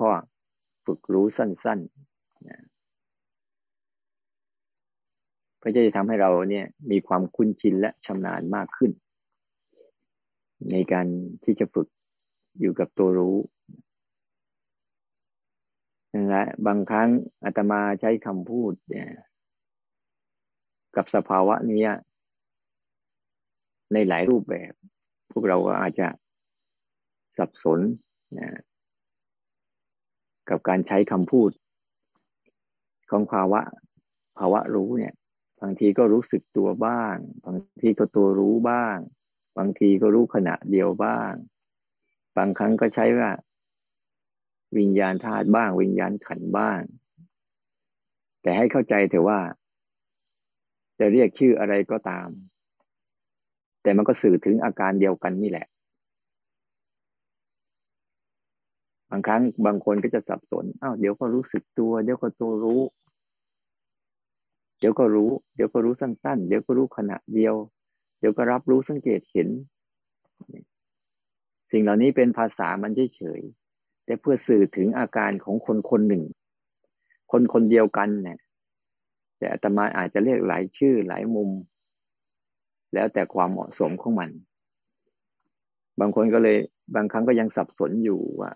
ข้อฝึกรู้สั้นๆนะก็จะทำให้เราเนี่ยมีความคุ้นชินและชำนาญมากขึ้น ในการที่จะฝึกอยู่กับตัวรู้นั่นแหละบางครั้งอาตมาใช้คำพูดเนี่ยกับสภาวะนี้ในหลายรูปแบบ พวกเราก็อาจจะสับสนนะ กับการใช้คำพูด ของภาวะ ภาวะรู้เนี่ยบางทีก็รู้สึกตัวบ้าง บางทีก็ตัวรู้บ้าง บางทีก็รู้ขณะเดียวบ้าง บางครั้งก็ใช้ว่า วิญญาณธาตุบ้าง วิญญาณขันบ้าง แต่ให้เข้าใจเถอะว่า จะเรียกชื่ออะไรก็ตาม แต่มันก็สื่อถึงอาการเดียวกันนี่แหละ บางครั้งบางคนก็จะสับสนอ้าวเดี๋ยวก็รู้สึกตัว เดี๋ยวก็ตัวรู้ เดี๋ยวก็รู้ เดี๋ยวก็รู้สั้นๆ เดี๋ยวก็รู้ขณะเดียว เดี๋ยวก็รับรู้สังเกตเห็น สิ่งเหล่านี้เป็นภาษามันเฉยๆแต่เพื่อสื่อถึงอาการของคนคนหนึ่ง คนคนเดียวกันเนี่ยแต่อาตมาอาจจะเรียกหลายชื่อหลายมุม แล้วแต่ความเหมาะสมของมัน บางคนก็เลย บางครั้งก็ยังสับสนอยู่ว่า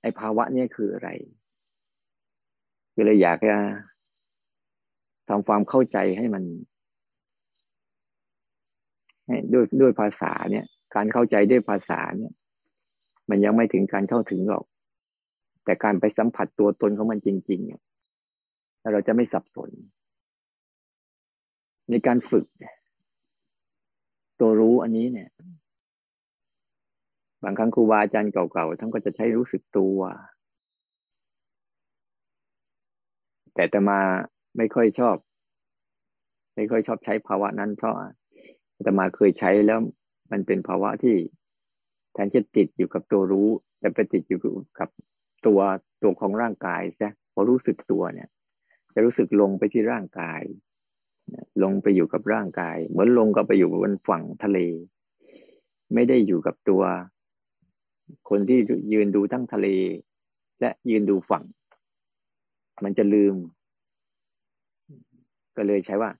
ไอ้ภาวะนี้คืออะไรก็เลยอยากจะทำความเข้าใจให้มันด้วยด้วยภาษาเนี่ย การเข้าใจด้วยภาษาเนี่ย มันยังไม่ถึงการเข้าถึงหรอก แต่การไปสัมผัสตัวตนของมันจริง ๆ เนี่ยเราจะไม่สับสน ในการฝึก ตัวรู้อันนี้เนี่ย บางครั้งครูบาอาจารย์เก่าๆท่านก็จะใช้รู้สึกตัว แต่แต่มาไม่ค่อยชอบ ไม่ค่อยชอบใช้ภาวะนั้นเพราะแต่มาเคยใช้แล้วมันเป็นภาวะที่แทนจะติดอยู่กับตัวรู้ แต่ไปติดอยู่กับตัวตัวของร่างกายใช่พอรู้สึกตัวเนี่ย จะรู้สึกลงไปที่ร่างกาย ลงไปอยู่กับร่างกาย เหมือนลงก็ไปอยู่บนฝั่งทะเล ไม่ได้อยู่กับตัว คนที่ยืนดูทั้งทะเล และยืนดูฝั่ง มันจะลืม ก็เลยใช้ว่า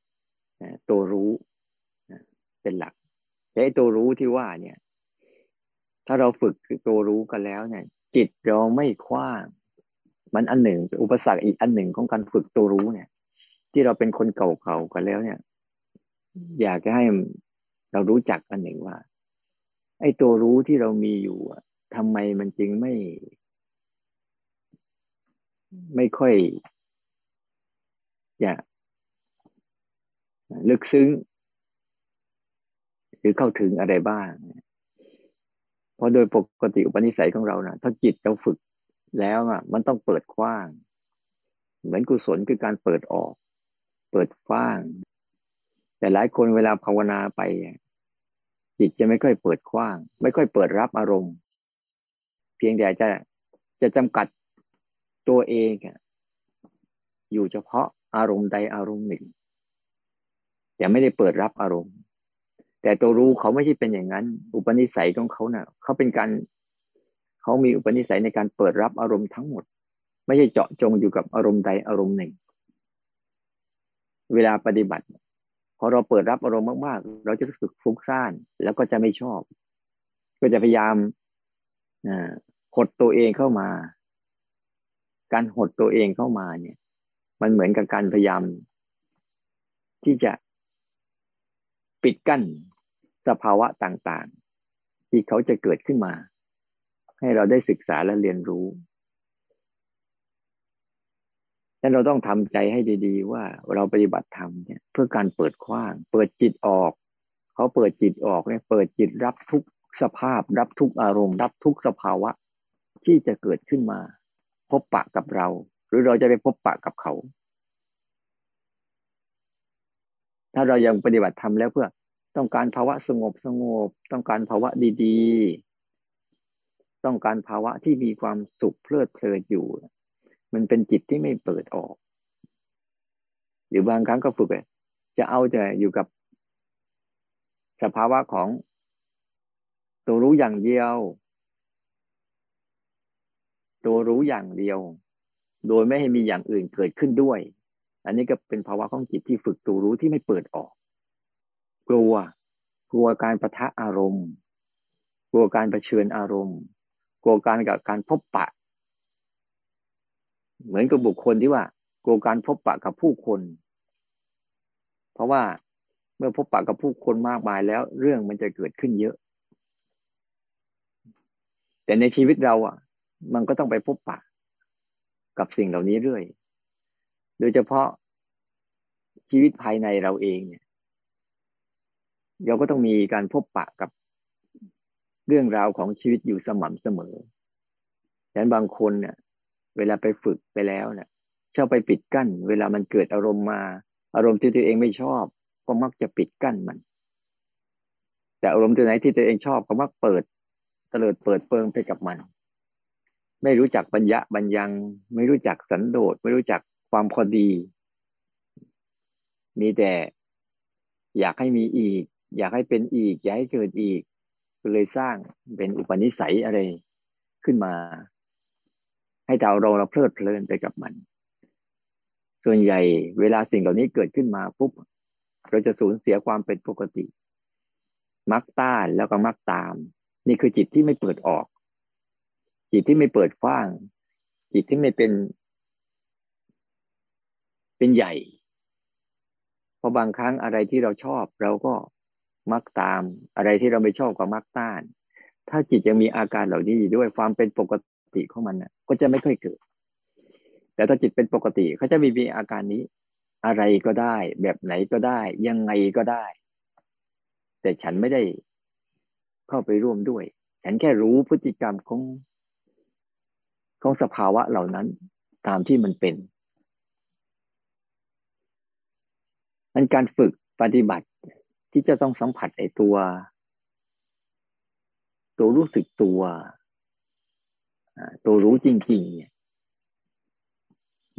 ตัวรู้เป็นหลักแต่ตัวรู้ที่ว่าเนี่ย ถ้าเราฝึกตัวรู้กันแล้วเนี่ย จิตเราไม่คว้าง มันอันหนึ่ง อุปสรรคอีกอันหนึ่งของการฝึกตัวรู้เนี่ย ที่เราเป็นคนเก่าๆกันแล้วเนี่ย อยากจะให้เรารู้จักอันหนึ่งว่า ไอ้ตัวรู้ที่เรามีอยู่ ทำไมมันจึงไม่ ไม่ค่อยอยากลึกซึ้ง หรือเข้าถึงอะไรบ้าง เพราะโดยปกติอุปนิสัยของเรานะถ้าจิตเราฝึกแล้วอะ มันต้องเปิดกว้าง เหมือนกุศลคือการเปิดออก เปิดกว้าง แต่หลายคนเวลาภาวนาไปจิตจะไม่ค่อยเปิดกว้าง ไม่ค่อยเปิดรับอารมณ์ เพียงแต่จะจะจำกัดตัวเองอยู่เฉพาะอารมณ์ใดอารมณ์หนึ่งแต่ไม่ได้เปิดรับอารมณ์ แต่ตัวรู้เขาไม่ใช่เป็นอย่างนั้น อุปนิสัยของเขาเนะ่ะ เขาเป็นการเขามีอุปนิสัยในการเปิดรับอารมณ์ทั้งหมด ไม่ใช่เจาะจงอยู่กับอารมณ์ใดอารมณ์หนึ่ง เวลาปฏิบัติพอเราเปิดรับอารมณ์มากๆ เราจะรู้สึกฟุ้งซ่านแล้วก็จะไม่ชอบ ก็จะพยายาม หดตัวเองเข้ามา การหดตัวเองเข้ามาเนี่ย มันเหมือนกับการพยายาม ที่จะปิดกั้นสภาวะต่างๆ ที่เขาจะเกิดขึ้นมา ให้เราได้ศึกษาและเรียนรู้ดังนั้นเราต้องทำใจให้ดี ๆ ว่าเราปฏิบัติธรรมเนี่ยเพื่อการเปิดกว้าง เปิดจิตออก เขาเปิดจิตออกเนี่ยเปิดจิตรับทุก สภาพรับทุกอารมณ์ รับทุกสภาวะที่จะเกิดขึ้นมา พบปะกับเรา หรือเราจะไปพบปะกับเขา ถ้าเรายังปฏิบัติธรรมแล้วเพื่อต้องการภาวะสงบสงบ ต้องการภาวะดีๆ ต้องการภาวะที่มีความสุขเพลิดเพลินอยู่ มันเป็นจิตที่ไม่เปิดออก หรือบางครั้งก็ฝึกจะเอาแต่อยู่กับสภาวะของ ตัวรู้อย่างเดียว ตัวรู้อย่างเดียว โดยไม่ให้มีอย่างอื่นเกิดขึ้นด้วย อันนี้ก็เป็นภาวะของจิตที่ฝึกตัวรู้ที่ไม่เปิดออก กลัว กลัวการประทะอารมณ์ กลัวการรเผชิญอารมณ์ กลัวการกับการพบปะ เหมือนกับบุคคลที่ว่า กลัวการพบปะกับผู้คน เพราะว่าเมื่อพบปะกับผู้คนมากมายแล้ว เรื่องมันจะเกิดขึ้นเยอะ แต่ในชีวิตเราอะ มันก็ต้องไปพบปะ กับสิ่งเหล่านี้เรื่อย โดยเฉพาะชีวิตภายในเราเองเนี่ย เราก็ต้องมีการพบปะกับเรื่องราวของชีวิตอยู่สม่ำเสมอฉะนั้นบางคนเนี่ย เวลาไปฝึกไปแล้วเนี่ยชอบไปปิดกั้น เวลามันเกิดอารมณ์มา อารมณ์ที่ตัวเองไม่ชอบ ก็มักจะปิดกั้นมัน แต่อารมณ์ตัวไหนที่ตัวเองชอบก็มักเปิด เตลิดเปิดเปิงไปกับมัน ไม่รู้จักบัญญะบัญญัง ไม่รู้จักสันโดษ ไม่รู้จักความพอดี มีแต่อยากให้มีอีก อยากให้เป็นอีก อยากให้เกิดอีกก็เลยสร้างเป็นอุปนิสัยอะไรขึ้นมา ให้เราเราเราเพลิดเพลินไปกับมัน ส่วนใหญ่เวลาสิ่งเหล่านี้เกิดขึ้นมาปุ๊บเราจะสูญเสียความเป็นปกติ มักต้านแล้วก็มักตาม นี่คือจิตที่ไม่เปิดออก จิตที่ไม่เปิดฟ้าง จิตที่ไม่เป็น เป็นใหญ่ เพราะบางครั้งอะไรที่เราชอบ เราก็มักตาม อะไรที่เราไม่ชอบก็มักต้าน ถ้าจิตยังมีอาการเหล่านี้อยู่ด้วยความเป็นปกติของมันนะก็จะไม่ค่อยเกิด แต่ถ้าจิตเป็นปกติเขาจะมีมีอาการนี้ อะไรก็ได้ แบบไหนก็ได้ ยังไงก็ได้ แต่ฉันไม่ได้ เข้าไปร่วมด้วย ฉันแค่รู้พฤติกรรมของของสภาวะเหล่านั้นตามที่มันเป็นนันการฝึกปฏิบัติที่จะต้องสัมผัสไอ้ตัว ตัวรู้สึกตัวตัวรู้จริงๆเนี่ย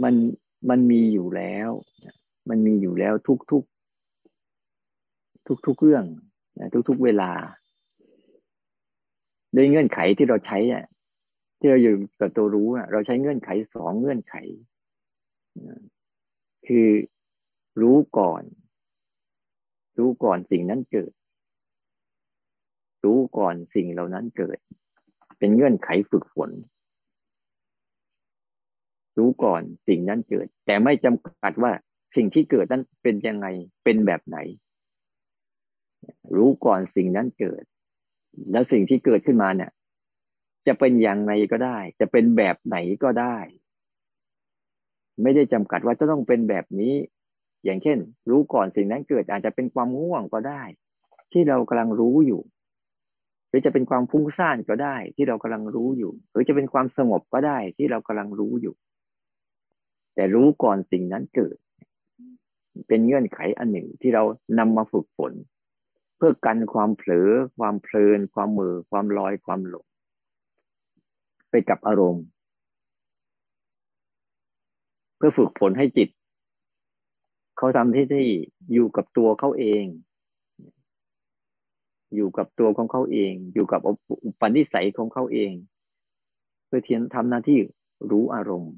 มันมันมีอยู่แล้ว มันมีอยู่แล้วทุกทุกทุกทุกเรื่อง ทุกทุกเวลา โดยเงื่อนไขที่เราใช้อะที่เราอยู่กับตัวรู้อะ เราใช้เงื่อนไขสองเงื่อนไข คือรู้ก่อน รู้ก่อนสิ่งนั้นเกิด รู้ก่อนสิ่งเหล่านั้นเกิด เป็นเงื่อนไขฝึกฝน รู้ก่อนสิ่งนั้นเกิด แต่ไม่จำกัดว่าสิ่งที่เกิดนั้นเป็นยังไง เป็นแบบไหน รู้ก่อนสิ่งนั้นเกิด แล้วสิ่งที่เกิดขึ้นมาเนี่ย จะเป็นอย่างไรก็ได้ จะเป็นแบบไหนก็ได้ ไม่ได้จำกัดว่าจะต้องเป็นแบบนี้ อย่างเช่น รู้ก่อนสิ่งนั้นเกิดอาจจะเป็นความง่วงก็ได้ ที่เรากำลังรู้อยู่ หรือจะเป็นความฟุ้งซ่านก็ได้ ที่เรากำลังรู้อยู่ หรือจะเป็นความสงบก็ได้ที่เรากำลังรู้อยู่ แต่รู้ก่อนสิ่งนั้นเกิด เป็นเงื่อนไขอันหนึ่งที่เรานำมาฝึกฝน เพื่อกันความเผลอ ความเพลิน ความมือ ความลอยความหลงไปกับอารมณ์ เพื่อฝึกฝนให้จิต เขาทำที่ที่อยู่กับตัวเขาเอง อยู่กับตัวของเขาเอง อยู่กับอุปนิสัยของเขาเอง เพื่อเทียนทำหน้าที่รู้อารมณ์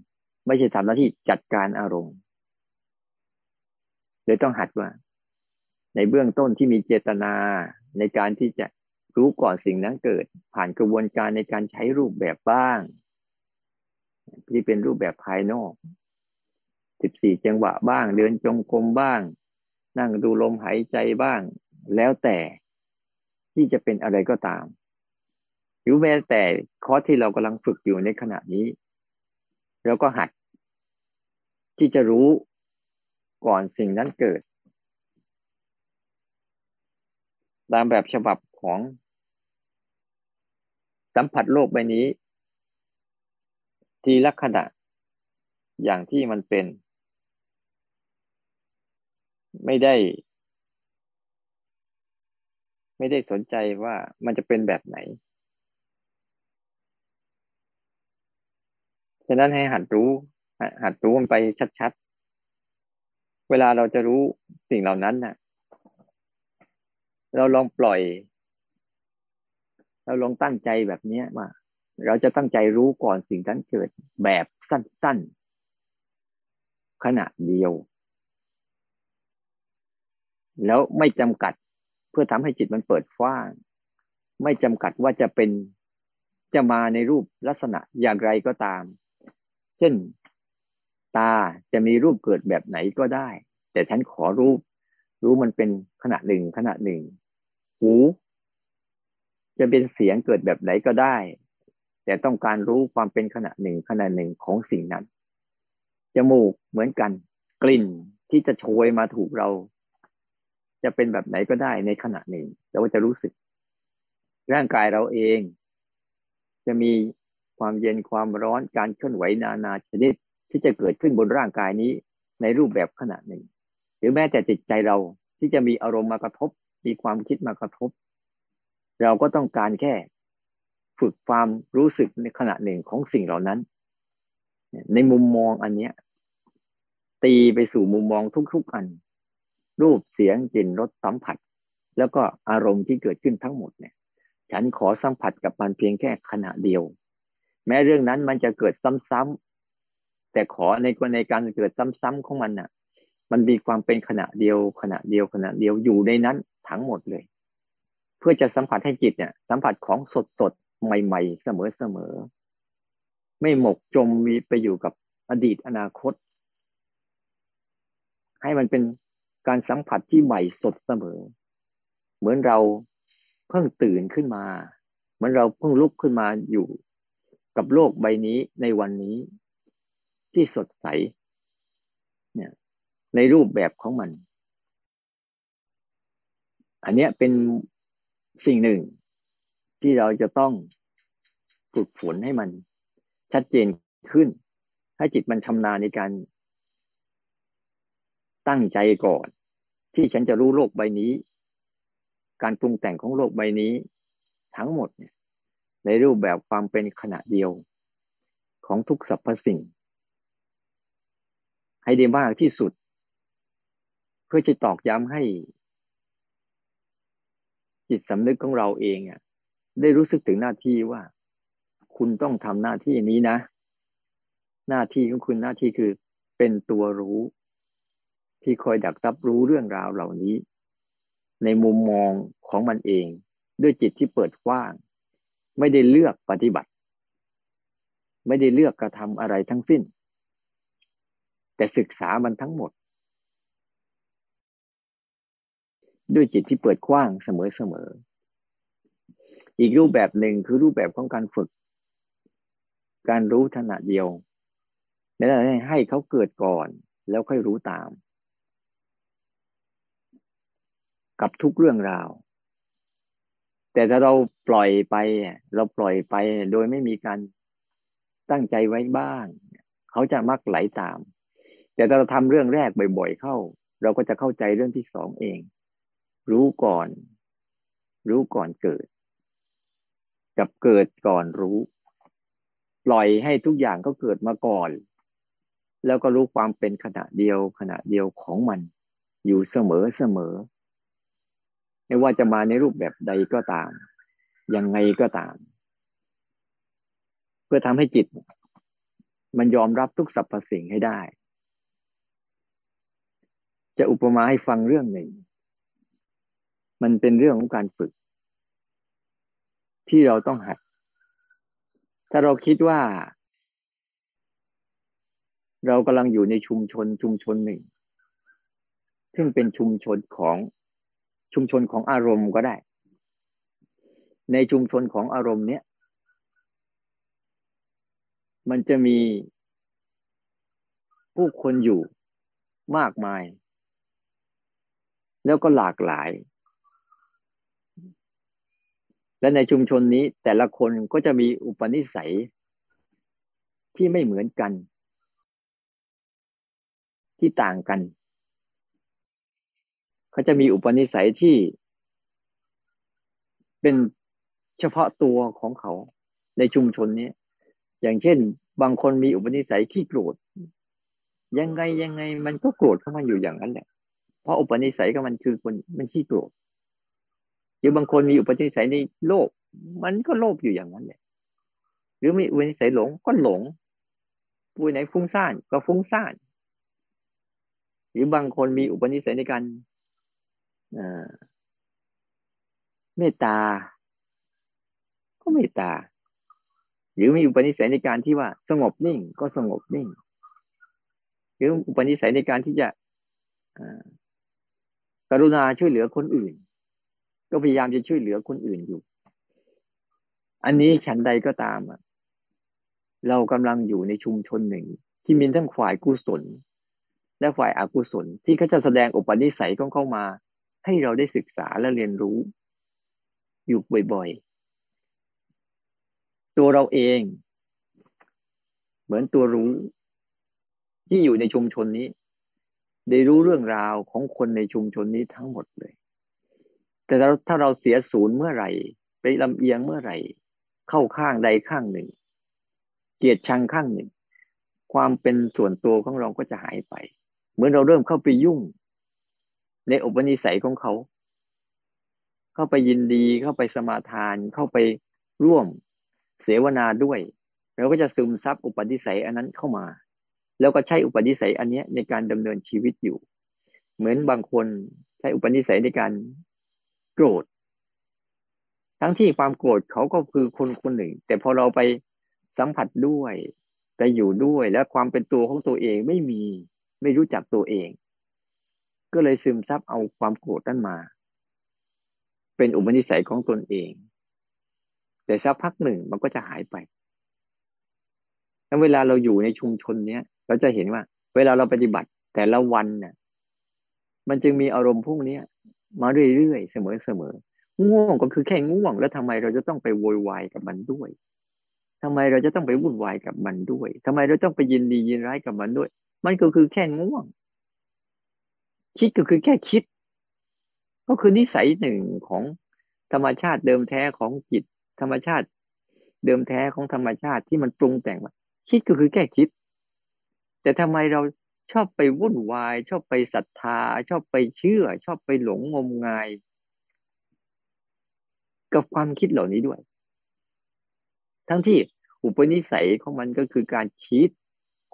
ไม่ใช่ทำหน้าที่จัดการอารมณ์เลยต้องหัดว่า ในเบื้องต้นที่มีเจตนาในการที่จะรู้ก่อนสิ่งนั้นเกิด ผ่านกระบวนการในการใช้รูปแบบบ้าง ที่เป็นรูปแบบภายนอกสิบสี่จังหวะบ้าง เดินจงกรมบ้าง นั่งดูลมหายใจบ้าง แล้วแต่ที่จะเป็นอะไรก็ตาม หรือแม้แต่คอร์สที่เรากำลังฝึกอยู่ในขณะนี้ แล้วก็หัด ที่จะรู้ก่อนสิ่งนั้นเกิด ตามแบบฉบับของ สัมผัสโลกใบนี้ ทีลักษณะ อย่างที่มันเป็น ไม่ได้ ไม่ได้สนใจว่ามันจะเป็นแบบไหน ฉะนั้นให้หัดรู้ หัดรู้มันไปชัดๆ เวลาเราจะรู้สิ่งเหล่านั้นน่ะ เราลองปล่อย เราลองตั้งใจแบบนี้ว่าเราจะตั้งใจรู้ก่อนสิ่งนั้นเกิดแบบสั้นๆ ขณะเดียว แล้วไม่จำกัดเพื่อทำให้จิตมันเปิดฟ้าง ไม่จำกัดว่าจะเป็นจะมาในรูปลักษณะอย่างไรก็ตาม เช่น ตาจะมีรูปเกิดแบบไหนก็ได้ แต่ฉันขอรูป รู้มันเป็นขณะหนึ่งขณะหนึ่ง หูจะเป็นเสียงเกิดแบบไหนก็ได้ แต่ต้องการรู้ความเป็นขณะหนึ่งขณะหนึ่งของสิ่งนั้น จมูกเหมือนกัน กลิ่นที่จะโชยมาถูกเรา จะเป็นแบบไหนก็ได้ในขณะหนึ่งเราจะรู้สึก ร่างกายเราเอง จะมีความเย็นความร้อนการเคลื่อนไหวนานาชนิดที่จะเกิดขึ้นบนร่างกายนี้ในรูปแบบขณะหนึ่ง หรือแม้แต่จิตใจเราที่จะมีอารมณ์มากระทบ มีความคิดมากระทบ เราก็ต้องการแค่ฝึกความรู้สึกในขณะหนึ่งของสิ่งเหล่านั้น ในมุมมองอันเนี้ย ตีไปสู่มุมมองทุกๆอัน รูปเสียงกลิ่นรสสัมผัส แล้วก็อารมณ์ที่เกิดขึ้นทั้งหมดเนี่ย ฉันขอสัมผัสกับมันเพียงแค่ขณะเดียว แม้เรื่องนั้นมันจะเกิดซ้ำๆแต่ขอในกรณีการเกิดซ้ำๆของมันน่ะ มันมีความเป็นขณะเดียวขณะเดียวขณะเดียวอยู่ในนั้นทั้งหมดเลย เพื่อจะสัมผัสให้จิตเนี่ย สัมผัสของสดสดใหม่ๆ เสมอๆไม่หมกจมมีไปอยู่กับอดีตอนาคต ให้มันเป็นการสัมผัสที่ใหม่สดเสมอ เหมือนเราเพิ่งตื่นขึ้นมา เหมือนเราเพิ่งลุกขึ้นมาอยู่กับโลกใบนี้ในวันนี้ที่สดใส เนี่ย ในรูปแบบของมัน อันนี้เป็นสิ่งหนึ่งที่เราจะต้องฝึกฝนให้มันชัดเจนขึ้น ให้จิตมันชำนาญในการ ตั้งใจก่อน ที่ฉันจะรู้โลกใบนี้ การปรุงแต่งของโลกใบนี้ ทั้งหมดเนี่ยในรูปแบบความเป็นขณะเดียวของทุกสรรพสิ่ง ให้ได้มากที่สุด พื่อจะตอกย้ำให้ จิตสำนึกของเราเองอะ ได้รู้สึกถึงหน้าที่ว่า คุณต้องทำหน้าที่นี้นะ หน้าที่ของคุณหน้าที่คือเป็นตัวรู้ ที่คอยดักรับรู้เรื่องราวเหล่านี้ ในมุมมองของมันเอง ด้วยจิตที่เปิดกว้าง ไม่ได้เลือกปฏิบัติ ไม่ได้เลือกกระทำอะไรทั้งสิ้น แต่ศึกษามันทั้งหมด ด้วยจิตที่เปิดกว้างเสมอๆอีกรูปแบบหนึ่งคือรูปแบบของการฝึก การรู้ถนัดเดียวและให้เขาเกิดก่อนแล้วค่อยรู้ตาม กับทุกเรื่องราว แต่ถ้าเราปล่อยไป เราปล่อยไปโดยไม่มีการตั้งใจไว้บ้าง เขาจะมักไหลตาม แต่ถ้าเราทำเรื่องแรกบ่อย ๆ เข้า เราก็จะเข้าใจเรื่องที่สองเอง รู้ก่อน รู้ก่อนเกิด กับเกิดก่อนรู้ ปล่อยให้ทุกอย่างก็เกิดมาก่อน แล้วก็รู้ความเป็นขณะเดียวขณะเดียวของมัน อยู่เสมอเสมอไม่ว่าจะมาในรูปแบบใดก็ตาม ยังไงก็ตาม เพื่อทำให้จิต มันยอมรับทุกสรรพสิ่งให้ได้ จะอุปมาให้ฟังเรื่องหนึ่ง มันเป็นเรื่องของการฝึก ที่เราต้องหัด ถ้าเราคิดว่า เรากำลังอยู่ในชุมชนชุมชนหนึ่ง ซึ่งเป็นชุมชนของชุมชนของอารมณ์ก็ได้ ในชุมชนของอารมณ์เนี้ยมันจะมีผู้คนอยู่มากมาย แล้วก็หลากหลาย และในชุมชนนี้แต่ละคนก็จะมีอุปนิสัยที่ไม่เหมือนกัน ที่ต่างกัน เขาจะมีอุปนิสัยที่เป็นเฉพาะตัวของเขาในชุมชนนี้ อย่างเช่น บางคนมีอุปนิสัยขี้โกรธ ยังไงยังไงมันก็โกรธเข้ามาอยู่อย่างนั้นแหละ เพราะอุปนิสัยของมันคือคนมันขี้โกรธ หรือบางคนมีอุปนิสัยในโลภมันก็โลภอยู่อย่างนั้นแหละหรือมีอุปนิสัยหลงก็หลงผู้ไหนฟุ้งซ่านก็ฟุ้งซ่าน หรือบางคนมีอุปนิสัยในการเมตตา ก็เมตตา หรือมีอุปนิสัยในการที่ว่า สงบนิ่งก็สงบนิ่ง หรืออุปนิสัยในการที่จะกรุณาช่วยเหลือคนอื่น ก็พยายามจะช่วยเหลือคนอื่นอยู่ อันนี้ฉันใดก็ตามเรากำลังอยู่ในชุมชนหนึ่ง ที่มีทั้งฝ่ายกุศล และฝ่ายอกุศล ที่เขาจะแสดงอุปนิสัยของเข้ามา ให้เราได้ศึกษาและเรียนรู้ อยู่บ่อยๆ ตัวเราเอง เหมือนตัวรู้ ที่อยู่ในชุมชนนี้ ได้รู้เรื่องราวของคนในชุมชนนี้ทั้งหมดเลย แต่ถ้าเราเสียศูนย์เมื่อไหร่ ไปลำเอียงเมื่อไหร่ เข้าข้างใดข้างหนึ่ง เกียรติชังข้างหนึ่ง ความเป็นส่วนตัวของเราก็จะหายไป เหมือนเราเริ่มเข้าไปยุ่ง ในอุปนิสัยของเขา เข้าไปยินดีเข้าไปสมาทานเข้าไปร่วมเสวนาด้วยเราก็จะซึมซับอุปนิสัยอันนั้นเข้ามา แล้วก็ใช้อุปนิสัยอันนี้ในการดำเนินชีวิตอยู่ เหมือนบางคนใช้อุปนิสัยในการ โกรธ ทั้งที่ความโกรธเขาก็คือคนคนหนึ่ง แต่พอเราไปสัมผัสด้วยไปอยู่ด้วยแล้วความเป็นตัวของตัวเองไม่มี ไม่รู้จักตัวเอง ก็เลยซึมซับเอาความโกรธนั้นมา เป็นอุปนิสัยของตนเอง แต่สักพักหนึ่งมันก็จะหายไปแล้วเวลาเราอยู่ในชุมชนเนี้ยเราจะเห็นว่า เวลาเราปฏิบัติแต่ละวันเนี่ยมันจึงมีอารมณ์พวกนี้ มาเรื่อยๆเสมอๆง่วงก็คือแค่ง่วง แล้วทำไมเราจะต้องไปโวยวายกับมันด้วยทำไมเราจะต้องไปวุ่นวายกับมันด้วยทำไมเราต้องไปยินดียินร้ายกับมันด้วย มันก็คือแค่ง่วง คิดก็คือแค่คิด ก็คือนิสัยหนึ่งของธรรมชาติเดิมแท้ของจิต ธรรมชาติ เดิมแท้ของธรรมชาติที่มันปรุงแต่งมาคิดก็คือแค่คิด แต่ทำไมเรา ชอบไปวุ่นวาย ชอบไปศรัทธา ชอบไปเชื่อ ชอบไปหลงงมงาย กับความคิดเหล่านี้ด้วย ทั้งที่อุปนิสัยของมันก็คือการคิด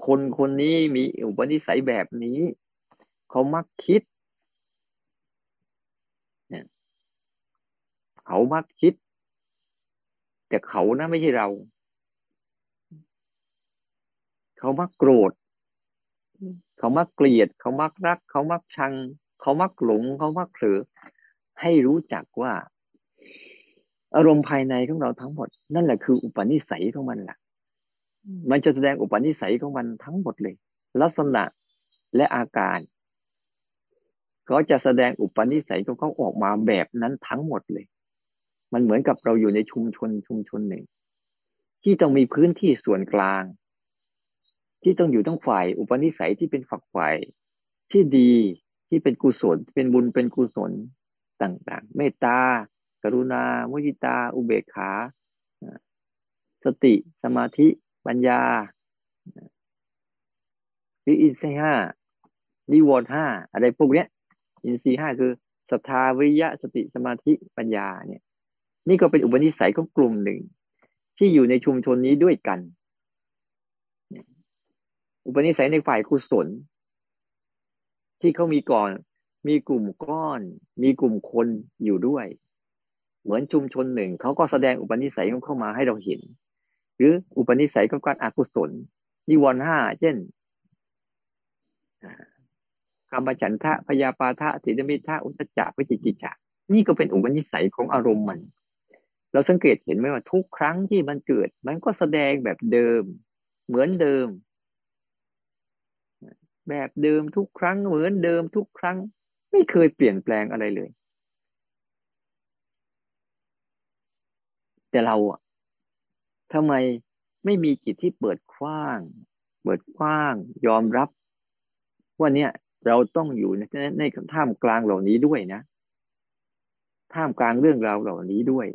คนคนนี้มีอุปนิสัยแบบนี้ เขามักคิดเนี่ยเขามักคิด แต่เขานะไม่ใช่เรา เขามักโกรธ เขามักเกลียด เขามักรัก เขามักชัง เขามักหลง เขามักเผลอให้รู้จักว่า อารมณ์ภายในของเราทั้งหมด นั่นแหละคืออุปนิสัยของมันแหละมันจะแสดงอุปนิสัยของมันทั้งหมดเลย ลักษณะและอาการก็จะแสดงอุปนิสัยของเขาออกมาแบบนั้นทั้งหมดเลย มันเหมือนกับเราอยู่ในชุมชนชุมชนหนึ่ง ที่ต้องมีพื้นที่ส่วนกลาง ที่ต้องอยู่ทั้งฝ่าย อุปนิสัยที่เป็นฝักฝ่ายที่ดีที่เป็นกุศล เป็นบุญเป็นกุศลต่าง ๆ เมตตา กรุณา มุทิตา อุเบกขา สติ สมาธิ ปัญญาหรืออินทรีห้านิวรณ์ห้าอะไรพวกเนี้ย อินทรีห้าคือศรัทธาวิยะสติสมาธิปัญญาเนี่ย นี่ก็เป็นอุปนิสัยของกลุ่มหนึ่ง ที่อยู่ในชุมชนนี้ด้วยกัน อุปนิสัยในฝ่ายกุศล ที่เขามีก่อน มีกลุ่มก้อน มีกลุ่มคนอยู่ด้วย เหมือนชุมชนหนึ่งเขาก็แสดงอุปนิสัยของเข้ามาให้เราเห็น หรืออุปนิสัยของการอกุศลนิวรณ์ห้าเช่นกรรมฉันทะพยาปาทะถินมิทะอุตจักวิจิกิจฉะนี่ก็เป็นอุปนิสัยของอารมณ์มัน เราสังเกตเห็นไหมว่าทุกครั้งที่มันเกิด มันก็แสดงแบบเดิม เหมือนเดิม แบบเดิมทุกครั้งเหมือนเดิมทุกครั้ง ไม่เคยเปลี่ยนแปลงอะไรเลย แต่เราอะทำไมไม่มีจิตที่เปิดกว้าง เปิดกว้าง ยอมรับ ว่าเนี่ยเราต้องอยู่ในในท่ามกลางเหล่านี้ด้วยนะ ท่ามกลางเรื่องราวเหล่านี้ด้วย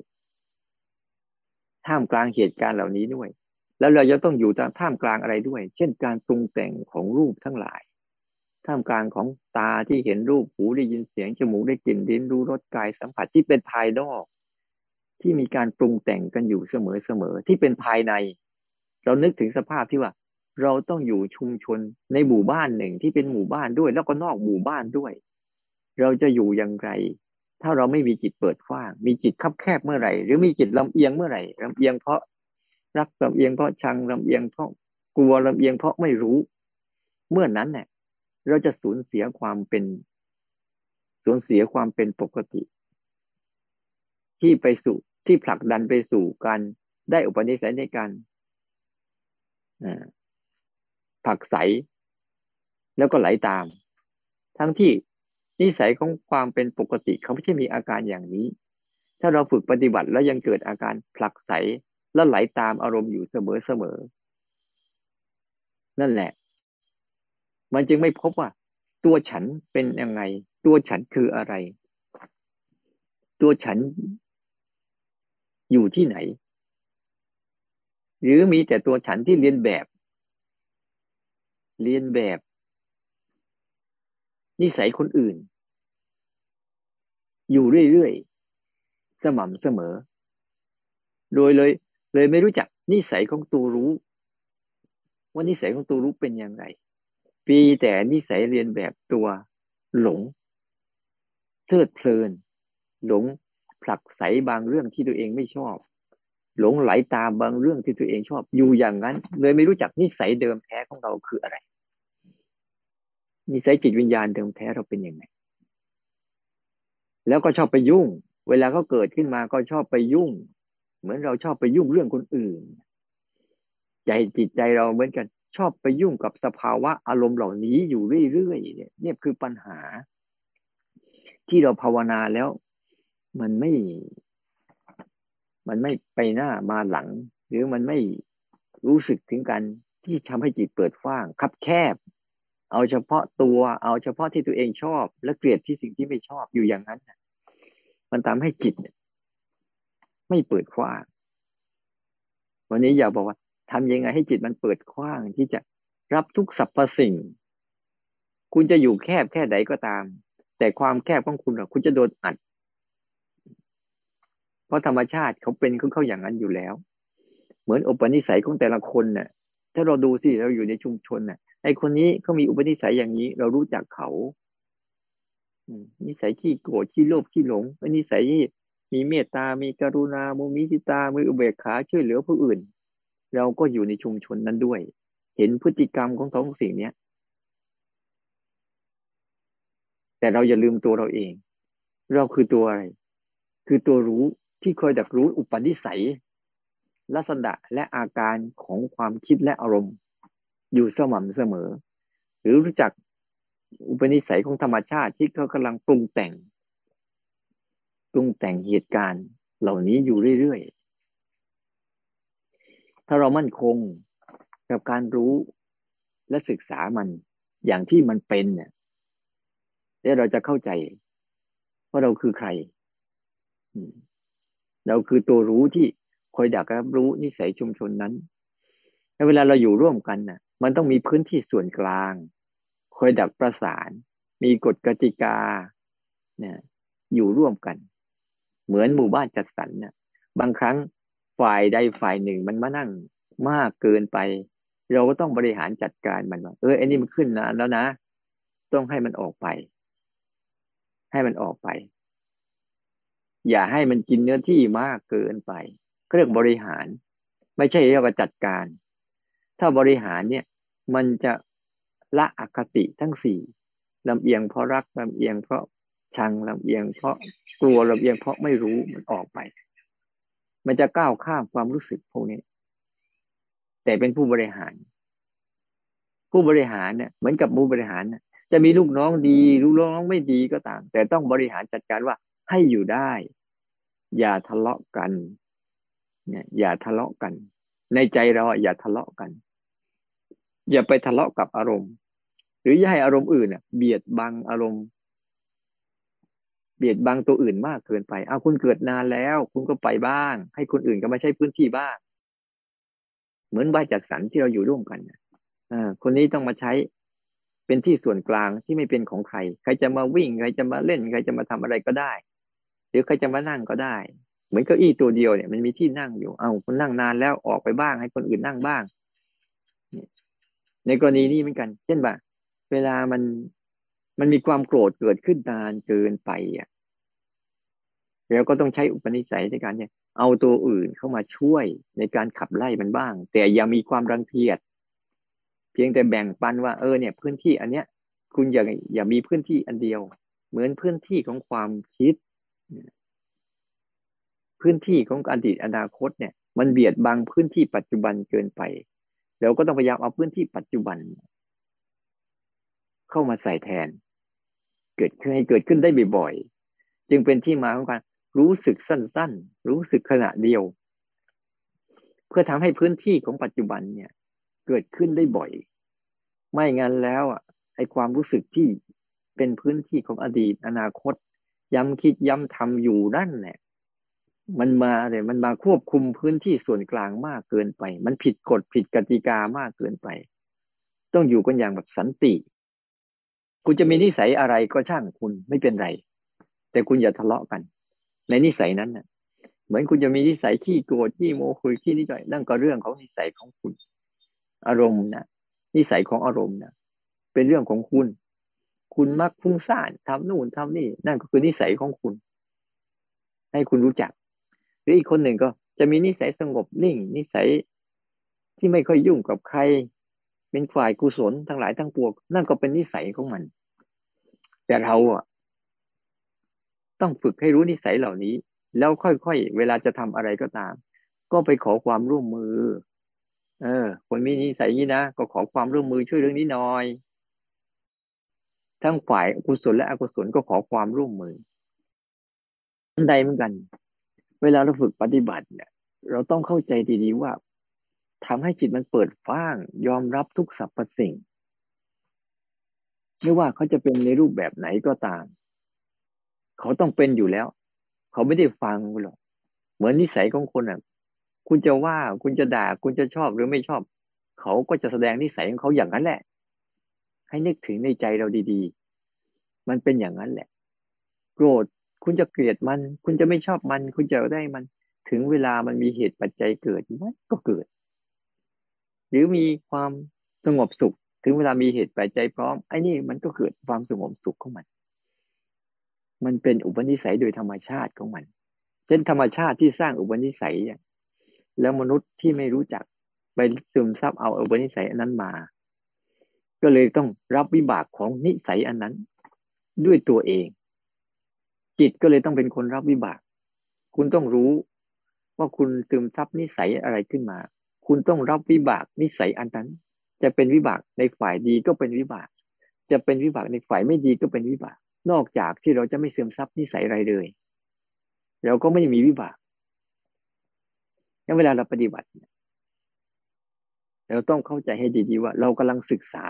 ท่ามกลางเหตุการณ์เหล่านี้ด้วย แล้วเราจะต้องอยู่ท่ามกลางอะไรด้วย เช่นการปรุงแต่งของรูปทั้งหลาย ท่ามกลางของตาที่เห็นรูปหูได้ยินเสียงจมูกได้กลิ่นลิ้นรู้รสกายสัมผัสที่เป็นภายนอก ที่มีการปรุงแต่งกันอยู่เสมอๆที่เป็นภายใน เรานึกถึงสภาพที่ว่า เราต้องอยู่ชุมชนในหมู่บ้านหนึ่งที่เป็นหมู่บ้านด้วย แล้วก็นอกหมู่บ้านด้วย เราจะอยู่อย่างไรถ้าเราไม่มีจิตเปิดกว้าง มีจิตคับแคบเมื่อไหร่ หรือมีจิตลำเอียงเมื่อไหร่ลำเอียงเพราะ รักลำเอียงเพราะชังลำเอียงเพราะกลัวลำเอียงเพราะไม่รู้ เมื่อนั้นเนี่ยเราจะสูญเสียความเป็นสูญเสียความเป็นปกติ ที่ไปสู่ที่ผลักดันไปสู่การได้อุปนิสัยในการผักใส แล้วก็ไหลตาม ทั้งที่นิสัยของความเป็นปกติเขาไม่ใช่มีอาการอย่างนี้ ถ้าเราฝึกปฏิบัติแล้วยังเกิดอาการผลักใส แล้วไหลตามอารมณ์อยู่เสมอเสมอ นั่นแหละ มันจึงไม่พบว่า ตัวฉันเป็นยังไง ตัวฉันคืออะไร ตัวฉันอยู่ที่ไหน หรือมีแต่ตัวฉันที่เรียนแบบ เรียนแบบ นิสัยคนอื่น อยู่เรื่อยๆ สม่ำเสมอ โดยเลย เลยไม่รู้จักนิสัยของตัวรู้ ว่านิสัยของตัวรู้เป็นยังไงปีแต่นิสัยเรียนแบบตัวหลงเทิดเพลิน หลงผลักใสบางเรื่องที่ตัวเองไม่ชอบ หลงไหลตามบางเรื่องที่ตัวเองชอบ อยู่อย่างนั้น เลยไม่รู้จักนิสัยเดิมแท้ของเราคืออะไร นิสัยจิตวิญญาณเดิมแท้เราเป็นยังไงแล้วก็ชอบไปยุ่ง เวลาเขาเกิดขึ้นมาก็ชอบไปยุ่ง เหมือนเราชอบไปยุ่งเรื่องคนอื่น ใจจิตใจเราเหมือนกันชอบไปยุ่งกับสภาวะอารมณ์เหล่านี้อยู่เรื่อยๆเนี่ยเนี่ยคือปัญหา ที่เราภาวนาแล้ว มันไม่ มันไม่ไปหน้ามาหลัง หรือมันไม่รู้สึกถึงการที่ทำให้จิตเปิดฟ้าง คับแคบ เอาเฉพาะตัว เอาเฉพาะที่ตัวเองชอบ และเกลียดที่สิ่งที่ไม่ชอบอยู่อย่างนั้นมันทำให้จิต ไม่เปิดกว้าง วันนี้อยากบอกว่าทำยังไงให้จิตมันเปิดกว้างที่จะรับทุกสรรพสิ่ง คุณจะอยู่แคบแค่ไหนก็ตาม แต่ความแคบของคุณคุณจะโดนอัด เพราะธรรมชาติเขาเป็นของเขาอย่างนั้นอยู่แล้ว เหมือนอุปนิสัยของแต่ละคนเน่ะ ถ้าเราดูสิเราอยู่ในชุมชนน่ะไอคนนี้เขามีอุปนิสัยอย่างนี้ เรารู้จักเขานิสัยขี้โกรธขี้โลภขี้หลงนิสัยที่ มีเมตตา มีกรุณา มุมิจิตา มืออุเบกขาช่วยเหลือผู้อื่น เราก็อยู่ในชุมชนนั้นด้วย เห็นพฤติกรรมของท้องสิ่งนี้แต่เราอย่าลืมตัวเราเอง เราคือตัวอะไร คือตัวรู้ที่เคยดักรู้อุปนิสัย ลักษณะและอาการของความคิดและอารมณ์ อยู่สม่ำเสมอ หรือรู้จักอุปนิสัยของธรรมชาติที่เขากำลังปรุงแต่ง ปรุงแต่งเหตุการณ์เหล่านี้อยู่เรื่อยๆ ถ้าเรามั่นคงกับการรู้และศึกษามันอย่างที่มันเป็นเนี่ยแล้วเราจะเข้าใจว่าเราคือใคร เราคือตัวรู้ที่คอยดักรับรู้นิสัยชุมชนนั้นเวลาเราอยู่ร่วมกันน่ะ มันต้องมีพื้นที่ส่วนกลาง คอยดักประสาน มีกฎกติกาเนี่ยอยู่ร่วมกัน เหมือนหมู่บ้านจัดสรรน่ะบางครั้งฝ่ายใดฝ่ายหนึ่งมันมานั่งมากเกินไป เราก็ต้องบริหารจัดการมันว่าเออไอ้นี่มันขึ้นนานแล้วนะ ต้องให้มันออกไป ให้มันออกไป อย่าให้มันกินเนื้อที่มากเกินไปเรียกบริหาร ไม่ใช่เรียกว่าจัดการ ถ้าบริหารเนี่ย มันจะละอคติทั้งสี่ลำเอียงเพราะรักลำเอียงเพราะ ชังลำเอียง เพราะกลัวลำเอียงเพราะไม่รู้มันออกไป มันจะก้าวข้ามความรู้สึกพวกนี้ แต่เป็นผู้บริหาร ผู้บริหารเนี่ยเหมือนกับผู้บริหารเนี่ยจะมีลูกน้องดี ลูกน้องไม่ดีก็ตาม แต่ต้องบริหารจัดการว่าให้อยู่ได้ อย่าทะเลาะกัน เนี่ยอย่าทะเลาะกัน ในใจเราอย่าทะเลาะกัน อย่าไปทะเลาะกับอารมณ์ หรืออย่าให้อารมณ์อื่นเนี่ยเบียดบังอารมณ์ เบียดบังตัวอื่นมากเกินไป เอาคุณเกิดนานแล้ว คุณก็ไปบ้าง ให้คนอื่นก็มาใช้พื้นที่บ้าง เหมือนบ้านจัดสรรที่เราอยู่ร่วมกันอ่าคนนี้ต้องมาใช้เป็นที่ส่วนกลางที่ไม่เป็นของใคร ใครจะมาวิ่ง ใครจะมาเล่น ใครจะมาทำอะไรก็ได้ หรือใครจะมานั่งก็ได้ เหมือนเก้าอี้ตัวเดียวเนี่ยมันมีที่นั่งอยู่ เอาคนนั่งนานแล้วออกไปบ้าง ให้คนอื่นนั่งบ้าง ในกรณีนี้เหมือนกัน เช่นว่าเวลามันมันมีความโกรธเกิดขึ้นนานเกินไปอะ แล้วก็ต้องใช้อุปนิสัยในการเนี่ยเอาตัวอื่นเข้ามาช่วยในการขับไล่มันบ้าง แต่อย่ามีความรังเกียจเพียงแต่แบ่งปันว่าเออเนี่ย พื้นที่อันเนี้ย คุณอย่าอย่ามีพื้นที่อันเดียว เหมือนพื้นที่ของความคิด พื้นที่ของอดีตอนาคตเนี่ย มันเบียดบังพื้นที่ปัจจุบันเกินไปเราก็ต้องพยายามเอาพื้นที่ปัจจุบัน เข้ามาใส่แทน เกิดขึ้นให้เกิดขึ้นได้บ่อยๆจึงเป็นที่มาของการ รู้สึกสั้นๆ รู้สึกขณะเดียว เพื่อทำให้พื้นที่ของปัจจุบันเนี่ย เกิดขึ้นได้บ่อย ไม่งั้นแล้วอะไอความรู้สึกที่เป็นพื้นที่ของอดีตอนาคต ย้ำคิดย้ำทำอยู่นั่นแหละมันมาเลยมันมาควบคุมพื้นที่ส่วนกลางมากเกินไป มันผิดกฎผิดกติกามากเกินไป ต้องอยู่กันอย่างแบบสันติ คุณจะมีนิสัยอะไรก็ช่างคุณไม่เป็นไร แต่คุณอย่าทะเลาะกัน ในนิสัยนั้นน่ะเหมือนคุณจะมีนิสัยขี้โกรธขี้โมโหขี้นิดหน่อยนั่นก็เรื่องของนิสัยของคุณ อารมณ์นะนิสัยของอารมณ์นะเป็นเรื่องของคุณ คุณมักฟุ้งซ่านทำนู่นทำนี่ นั่นก็คือนิสัยของคุณ ให้คุณรู้จัก หรืออีกคนหนึ่งก็จะมีนิสัยสงบนิ่ง นิสัยที่ไม่ค่อยยุ่งกับใคร เป็นฝ่ายกุศลทั้งหลายทั้งปวงนั่นก็เป็นนิสัยของมัน แต่เราอะ ต้องฝึกให้รู้นิสัยเหล่านี้ แล้วค่อยๆ เวลาจะทำอะไรก็ตาม ก็ไปขอความร่วมมือ เออ คนมีนิสัยนี้นะก็ขอความร่วมมือช่วยเรื่องนี้หน่อย ทั้งฝ่ายกุศลและอกุศลก็ขอความร่วมมือใดเหมือนกัน เวลาเราฝึกปฏิบัติเนี่ย เราต้องเข้าใจดีๆว่าทำให้จิตมันเปิดฟ้าง ยอมรับทุกสรรพสิ่งไม่ว่าเขาจะเป็นในรูปแบบไหนก็ตาม เขาต้องเป็นอยู่แล้ว เขาไม่ได้ฟังหรอกเหมือนนิสัยของคนอะ คุณจะว่าคุณจะด่า คุณจะชอบหรือไม่ชอบ เขาก็จะแสดงนิสัยของเขาอย่างนั้นแหละ ให้นึกถึงในใจเราดี ๆ มันเป็นอย่างนั้นแหละ โกรธคุณจะเกลียดมัน คุณจะไม่ชอบมัน คุณจะได้มัน ถึงเวลามันมีเหตุปัจจัยเกิดมันก็เกิด หรือมีความสงบสุข ถึงเวลามีเหตุปัจจัยพร้อมไอ้นี่มันก็เกิดความสงบสุขของมัน มันเป็นอุปนิสัยโดยธรรมชาติของมัน เช่นธรรมชาติที่สร้างอุปนิสัยแล้วมนุษย์ที่ไม่รู้จักไปซึมซับเอาอุปนิสัยอันนั้นมา ก็เลยต้องรับวิบากของนิสัยอันนั้น ด้วยตัวเอง จิตก็เลยต้องเป็นคนรับวิบาก คุณต้องรู้ว่าคุณซึมซับนิสัยอะไรขึ้นมา คุณต้องรับวิบากนิสัยอันนั้น จะเป็นวิบากในฝ่ายดีก็เป็นวิบาก จะเป็นวิบากในฝ่ายไม่ดีก็เป็นวิบาก นอกจากที่เราจะไม่เสื่อมซับนิสัยอะไรเลยเราก็ไม่มีวิบากงั้นเวลาเราปฏิบัติเราต้องเข้าใจให้ดีๆว่า เรากำลังศึกษา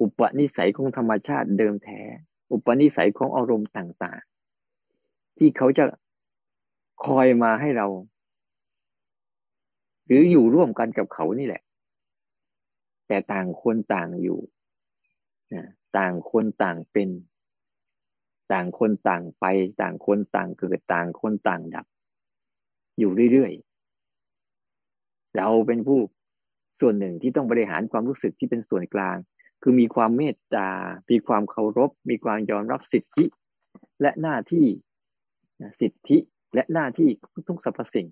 อุปนิสัยของธรรมชาติเดิมแท้ อุปนิสัยของอารมณ์ต่างๆ ที่เขาจะคอยมาให้เรา หรืออยู่ร่วมกันกับเขานี่แหละ แต่ต่างคนต่างอยู่ต่างคนต่างเป็น ต่างคนต่างไป ต่างคนต่างเกิดต่างคนต่างดับ อยู่เรื่อยๆเราเป็นผู้ส่วนหนึ่งที่ต้องบริหารความรู้สึกที่เป็นส่วนกลาง คือมีความเมตตา มีความเคารพ มีความยอมรับสิทธิ และหน้าที่สิทธิและหน้าที่ทุกสรรพสิ่ง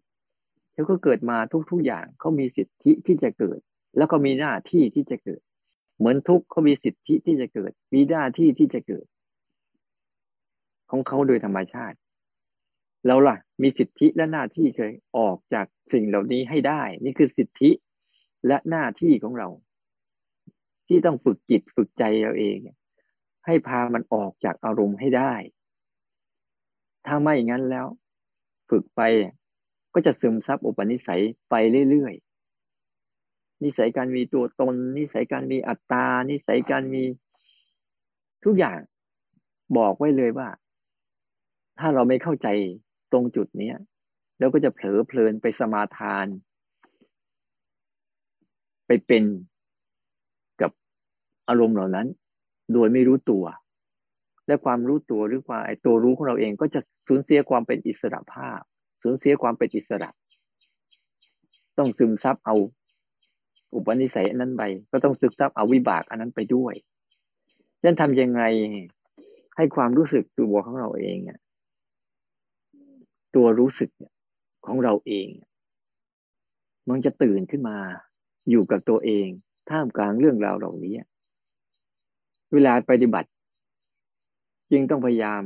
เขาก็เกิดมาทุกๆอย่างเขามีสิทธิที่จะเกิด แล้วก็มีหน้าที่ที่จะเกิด เหมือนทุกเขามีสิทธิที่จะเกิด มีหน้าที่ที่จะเกิด ของเขาโดยธรรมชาติเราล่ะ มีสิทธิและหน้าที่เคยออกจากสิ่งเหล่านี้ให้ได้ นี่คือสิทธิและหน้าที่ของเรา ที่ต้องฝึกจิตฝึกใจเราเอง ให้พามันออกจากอารมณ์ให้ได้ ถ้าไม่อย่างนั้นแล้ว ฝึกไปก็จะซึมซับอุปนิสัยไปเรื่อยๆ นิสัยการมีตัวตน นิสัยการมีอัตตา นิสัยการมีทุกอย่างบอกไว้เลยว่า ถ้าเราไม่เข้าใจตรงจุดนี้เราก็จะเผลอเพลินไปสมาทาน ไปเป็นกับอารมณ์เหล่านั้น โดยไม่รู้ตัว และความรู้ตัวหรือว่าไอตัวรู้ของเราเองก็จะสูญเสียความเป็นอิสระภาพ สูญเสียความเป็นอิสระ ต้องซึมซับเอาอุปนิสัยอันนั้นไปก็ต้องซึมซับเอาวิบากอันนั้นไปด้วยฉันทำยังไงให้ความรู้สึกตัวของเราเอง ตัวรู้สึกของเราเอง มันจะตื่นขึ้นมาอยู่กับตัวเอง ท่ามกลางเรื่องราวเหล่านี้ เวลาปฏิบัติ จึงต้องพยายาม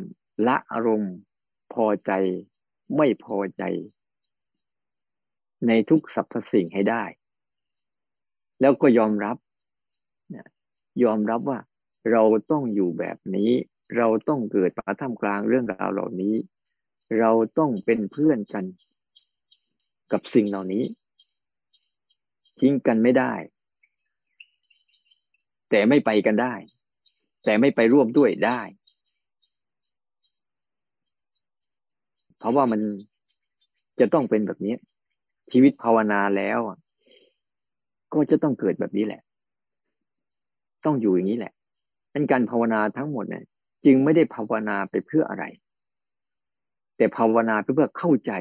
ละอารมณ์ พอใจไม่พอใจ ในทุกสรรพสิ่งให้ได้ แล้วก็ยอมรับ ยอมรับว่าเราต้องอยู่แบบนี้ เราต้องเกิดมาท่ามกลางเรื่องราวเหล่านี้ เราต้องเป็นเพื่อนกัน กับสิ่งเหล่านี้ ทิ้งกันไม่ได้ แต่ไม่ไปกันได้ แต่ไม่ไปร่วมด้วยได้ เพราะว่ามันจะต้องเป็นแบบนี้ ชีวิตภาวนาแล้วก็จะต้องเกิดแบบนี้แหละ ต้องอยู่อย่างนี้แหละเป็นการภาวนาทั้งหมดเนี่ยจึงไม่ได้ภาวนาไปเพื่ออะไร แต่ภาวนาเพื่อเข้าใจ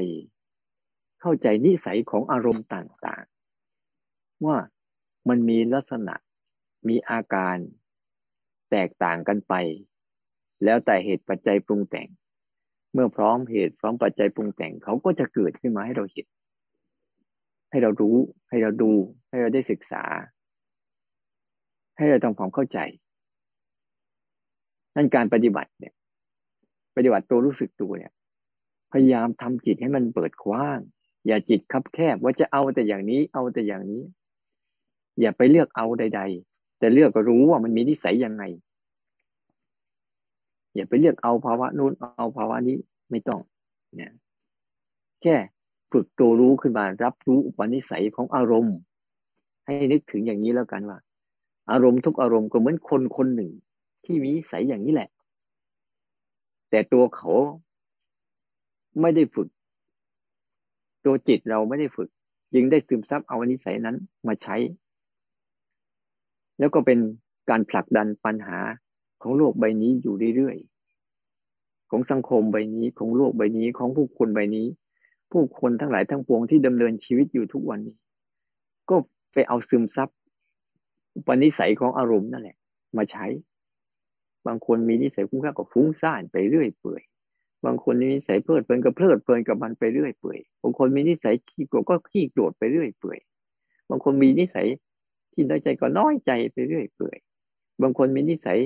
เข้าใจนิสัยของอารมณ์ต่างๆ ว่ามันมีลักษณะมีอาการแตกต่างกันไป แล้วแต่เหตุปัจจัยปรุงแต่ง เมื่อพร้อมเหตุพร้อมปัจจัยปรุงแต่งเขาก็จะเกิดขึ้นมาให้เราเห็นให้เรารู้ ให้เราดู ให้เราได้ศึกษา ให้เราทำความเข้าใจ นั่นการปฏิบัติเนี่ย ปฏิบัติตัวรู้สึกตัวเนี่ย พยายามทำจิตให้มันเปิดกว้าง อย่าจิตคับแคบว่าจะเอาแต่อย่างนี้ เอาแต่อย่างนี้ อย่าไปเลือกเอาใด ๆ แต่เลือกก็รู้ว่ามันมีนิสัยยังไง อย่าไปเรียกเอาภาวะนู้นเอาภาวะนี้ไม่ต้องเนี่ยแค่ฝึกตัวรู้ขึ้นมารับรู้อุปนิสัยของอารมณ์ ให้นึกถึงอย่างนี้แล้วกันว่า อารมณ์ทุกอารมณ์ก็เหมือนคนคนหนึ่ง ที่มีนิสัยอย่างนี้แหละ แต่ตัวเขา ไม่ได้ฝึก ตัวจิตเราไม่ได้ฝึกยิงได้ซึมซับเอานิสัยนั้นมาใช้ แล้วก็เป็นการผลักดันปัญหาของโลกใบนี้อยู่เรื่อยๆของสังคมใบนี้ของโลกใบนี้ของผู้คนใบนี้ ผู้คนทั้งหลายทั้งปวงที่ดำเนินชีวิตอยู่ทุกวันนี้ ก็ไปเอาซึมซับปณิสัยของอารมณ์นั่นแหละ มาใช้ บางคนมีนิสัยคุ้มค่ากับฟุ้งซ่านไปเรื่อยเปื่อย บางคนมีนิสัยเพลิดเพลินกับเพลิดเพลินกับมันไปเรื่อยเปื่อยบางคนมีนิสัยขี้โกรธก็ขี้โกรธไปเรื่อยเปื่อยบางคนมีนิสัยที่น้อยใจก็น้อยใจไปเรื่อยเปื่อยบางคนมีนิสัย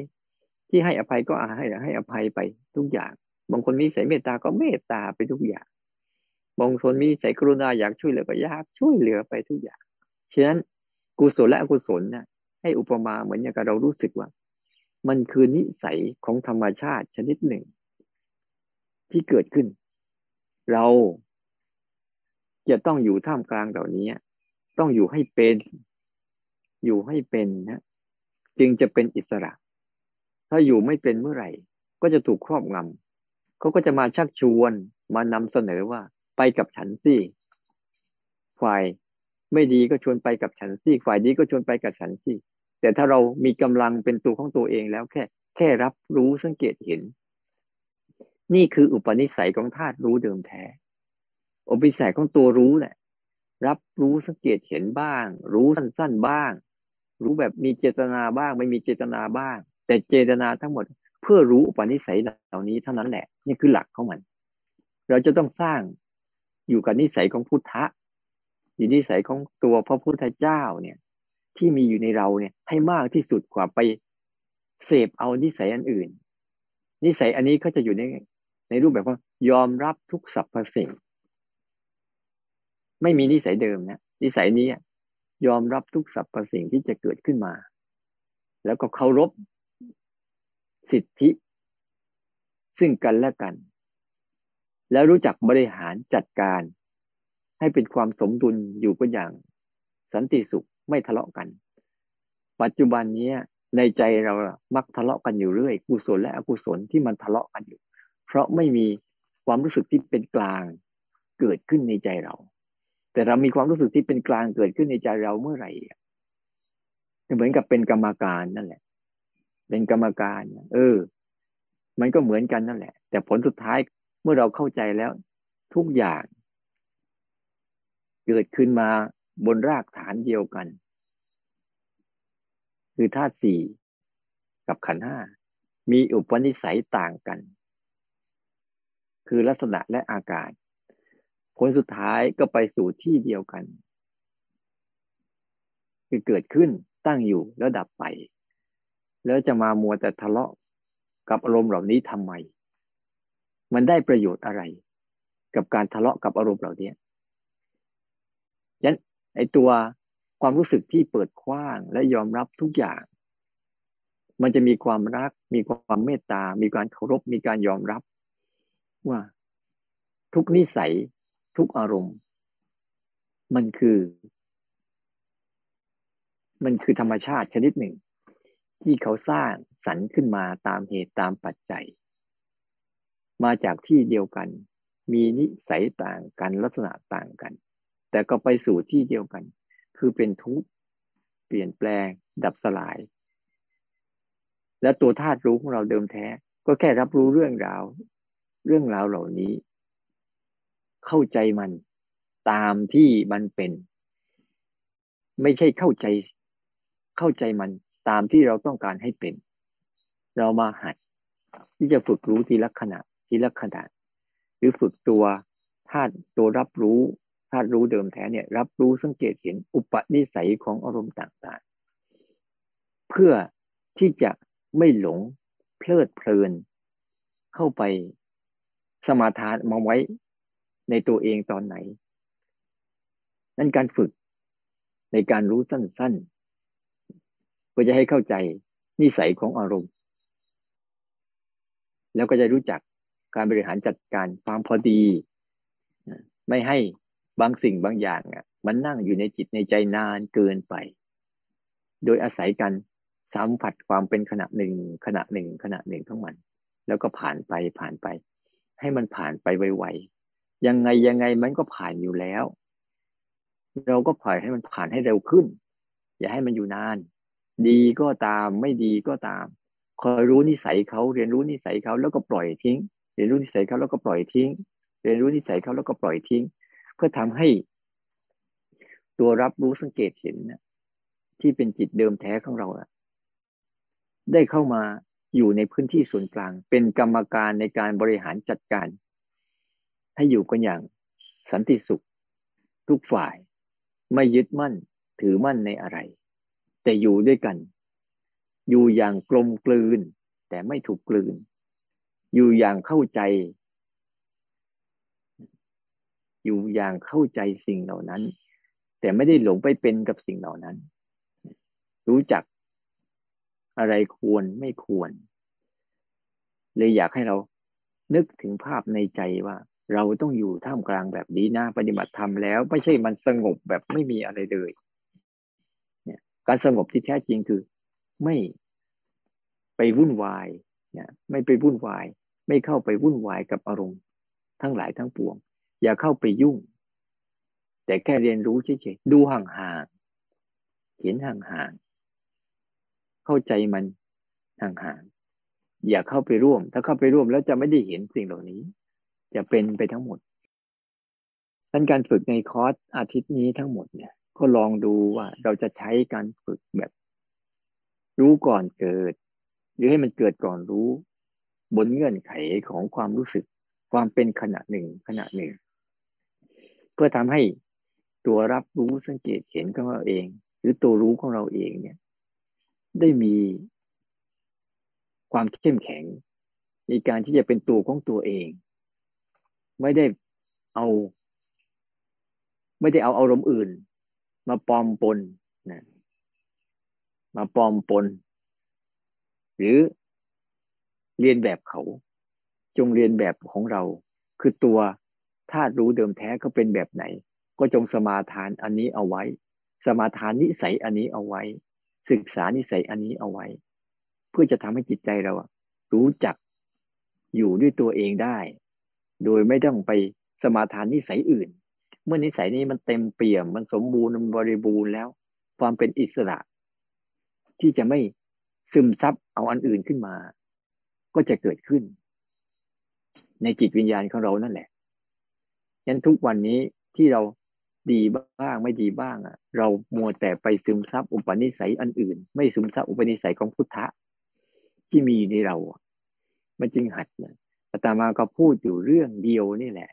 ที่ให้อภัยก็ให้ให้อภัยไปทุกอย่าง บางคนมีนิสายเมตตาก็เมตตาไปทุกอย่าง บางคนมีนิสายกรุณาอยากช่วยเหลือก็อยากช่วยเหลือไปทุกอย่าง ฉะนั้นกุศลและอกุศลนะให้อุปมาเหมือนอย่างกับเรารู้สึกว่า มันคือนิสัยของธรรมชาติชนิดหนึ่ง ที่เกิดขึ้น เราจะต้องอยู่ท่ามกลางเหล่านี้ ต้องอยู่ให้เป็น อยู่ให้เป็นนะจึงจะเป็นอิสระ ถ้าอยู่ไม่เป็นเมื่อไหร่ ก็จะถูกครอบงำเขาก็จะมาชักชวนมานำเสนอว่าไปกับฉันสิฝ่ายไม่ดีก็ชวนไปกับฉันสิฝ่ายดีก็ชวนไปกับฉันสิแต่ถ้าเรามีกำลังเป็นตัวของตัวเองแล้วแค่ แค่รับรู้สังเกตเห็น นี่คืออุปนิสัยของธาตุรู้เดิมแท้ อุปนิสัยของตัวรู้แหละ รับรู้สังเกตเห็นบ้าง รู้สั้นๆบ้าง รู้แบบมีเจตนาบ้าง ไม่มีเจตนาบ้าง แต่เจตนาทั้งหมด เพื่อรู้อุปนิสัยเหล่านี้เท่านั้นแหละ นี่คือหลักของมัน เราจะต้องสร้างอยู่กับนิสัยของพุทธะ อยู่นิสัยของตัวพระพุทธเจ้าเนี่ย ที่มีอยู่ในเราเนี่ยให้มากที่สุดกว่าไปเสพเอานิสัยอันอื่น นิสัยอันนี้ก็จะอยู่ใน ในรูปแบบว่ายอมรับทุกสรรพสิ่ง ไม่มีนิสัยเดิมนะนิสัยนี้ยอมรับทุกสรรพสิ่งที่จะเกิดขึ้นมา แล้วก็เคารพสิทธิ ซึ่งกันและกัน แล้วรู้จักบริหารจัดการ ให้เป็นความสมดุลอยู่กันอย่าง สันติสุขไม่ทะเลาะกัน ปัจจุบันนี้ในใจเรามักทะเลาะกันอยู่เรื่อยกุศลและอกุศลที่มันทะเลาะกันอยู่ เพราะไม่มีความรู้สึกที่เป็นกลางเกิดขึ้นในใจเรา แต่เรามีความรู้สึกที่เป็นกลางเกิดขึ้นในใจเราเมื่อไหร่เหมือนกับเป็นกรรมการนั่นแหละ เป็นกรรมการ เออ มันก็เหมือนกันนั่นแหละ แต่ผลสุดท้ายเมื่อเราเข้าใจแล้ว ทุกอย่าง เกิดขึ้นมาบนรากฐานเดียวกัน คือธาตุสี่กับขันห้ามีอุปนิสัยต่างกัน คือลักษณะและอาการ ผลสุดท้ายก็ไปสู่ที่เดียวกัน คือเกิดขึ้นตั้งอยู่แล้วดับไป แล้วจะมามัวแต่ทะเลาะกับอารมณ์เหล่านี้ทำไม มันได้ประโยชน์อะไร กับการทะเลาะกับอารมณ์เหล่านี้ยันไอตัวความรู้สึกที่เปิดกว้างและยอมรับทุกอย่าง มันจะมีความรัก มีความเมตตา มีการเคารพ มีการยอมรับ ว่าทุกนิสัยทุกอารมณ์ มันคือ มันคือธรรมชาติชนิดหนึ่ง ที่เขาสร้างสรรขึ้นมาตามเหตุตามปัจจัย มาจากที่เดียวกัน มีนิสัยต่างกันลักษณะต่างกัน แต่ก็ไปสู่ที่เดียวกัน คือเป็นทุกข์เปลี่ยนแปลง ดับสลาย และตัวธาตุรู้ของเราเดิมแท้ ก็แค่รับรู้เรื่องราว เรื่องราวเหล่านี้ เข้าใจมันตามที่มันเป็น ไม่ใช่เข้าใจ เข้าใจมันตามที่เราต้องการให้เป็น เรามาหัด ที่จะฝึกรู้ทีละขณะทีละขณะหรือฝึกตัวธาตุตัวรับรู้ธาตุรู้เดิมแท้เนี่ย รับรู้สังเกตเห็นอุปนิสัยของอารมณ์ต่างๆ เพื่อที่จะไม่หลงเพลิดเพลิน เข้าไป สมาทานมองไว้ในตัวเองตอนไหน นั่นการฝึกในการรู้สั้นๆ เพื่อจะให้เข้าใจนิสัยของอารมณ์ แล้วก็จะรู้จักการบริหารจัดการความพอดี ไม่ให้บางสิ่งบางอย่างมันนั่งอยู่ในจิตในใจนานเกินไป โดยอาศัยกันสัมผัสความเป็นขณะหนึ่งขณะหนึ่งขณะหนึ่งทั้งมัน แล้วก็ผ่านไปผ่านไป ให้มันผ่านไปไวๆยังไงยังไงมันก็ผ่านอยู่แล้ว เราก็ปล่อยให้มันผ่านให้เร็วขึ้น อย่าให้มันอยู่นาน ดีก็ตามไม่ดีก็ตามคอยรู้นิสัยเขาเรียนรู้นิสัยเขาแล้วก็ปล่อยทิ้ง เรียนรู้นิสัยเขาแล้วก็ปล่อยทิ้ง เรียนรู้นิสัยเขาแล้วก็ปล่อยทิ้ง เพื่อทำให้ ตัวรับรู้สังเกตเห็นนะที่เป็นจิตเดิมแท้ของเราได้เข้ามา อยู่ในพื้นที่ส่วนกลาง เป็นกรรมการในการบริหารจัดการ ให้อยู่กันอย่างสันติสุข ทุกฝ่าย ไม่ยึดมั่นถือมั่นในอะไร แต่อยู่ด้วยกัน อยู่อย่างกลมกลืน แต่ไม่ถูกกลืน อยู่อย่างเข้าใจ อยู่อย่างเข้าใจสิ่งเหล่านั้น แต่ไม่ได้หลงไปเป็นกับสิ่งเหล่านั้น รู้จัก อะไรควรไม่ควร เลยอยากให้เรานึกถึงภาพในใจว่า เราต้องอยู่ท่ามกลางแบบนี้นะปฏิบัติธรรมแล้ว ไม่ใช่มันสงบแบบไม่มีอะไรเลย เนี่ย การสงบที่แท้จริงคือ ไม่ไปวุ่นวายเนี่ยไม่ไปวุ่นวาย ไม่เข้าไปวุ่นวายกับอารมณ์ ทั้งหลายทั้งปวง อย่าเข้าไปยุ่ง แต่แค่เรียนรู้เฉยๆดูห่างๆเห็นห่างๆ เข้าใจมันห่างๆอย่าเข้าไปร่วม ถ้าเข้าไปร่วมแล้วจะไม่ได้เห็นสิ่งเหล่านี้ จะเป็นไปทั้งหมดดังการฝึกในคอร์สอาทิตย์นี้ทั้งหมดเนี่ย ก็ลองดูว่าเราจะใช้การฝึกแบบ รู้ก่อนเกิด หรือให้มันเกิดก่อนรู้ บนเงื่อนไขของความรู้สึก ความเป็นขณะหนึ่งขณะหนึ่ง เพื่อทำให้ตัวรับรู้สังเกตเห็นของเราเอง หรือตัวรู้ของเราเองเนี่ย ได้มีความเข้มแข็ง ในการที่จะเป็นตัวของตัวเอง ไม่ได้เอา ไม่ได้เอาอารมณ์อื่น มาปลอมปนนะมาปลอมปน หรือเรียนแบบเขา จงเรียนแบบของเรา คือตัวธาตุรู้เดิมแท้ก็เป็นแบบไหน ก็จงสมาทานอันนี้เอาไว้ สมาทานนิสัยอันนี้เอาไว้ ศึกษานิสัยอันนี้เอาไว้ เพื่อจะทำให้จิตใจเรารู้จักอยู่ด้วยตัวเองได้ โดยไม่ต้องไปสมาทานนิสัยอื่น เมื่อนิสัยนี้มันเต็มเปี่ยมมันสมบูรณ์บริบูรณ์แล้ว ความเป็นอิสระ ที่จะไม่ซึมซับเอาอันอื่นขึ้นมา ก็จะเกิดขึ้น ในจิตวิญญาณของเรานั่นแหละฉะนั้นทุกวันนี้ที่เรา ดีบ้างไม่ดีบ้างอะ เรามัวแต่ไปซึมซับอุปนิสัยอันอื่น ไม่ซึมซับอุปนิสัยของพุทธะที่มีในเรามันจึงหัดนะอาตมาก็พูดอยู่เรื่องเดียวนี่แหละ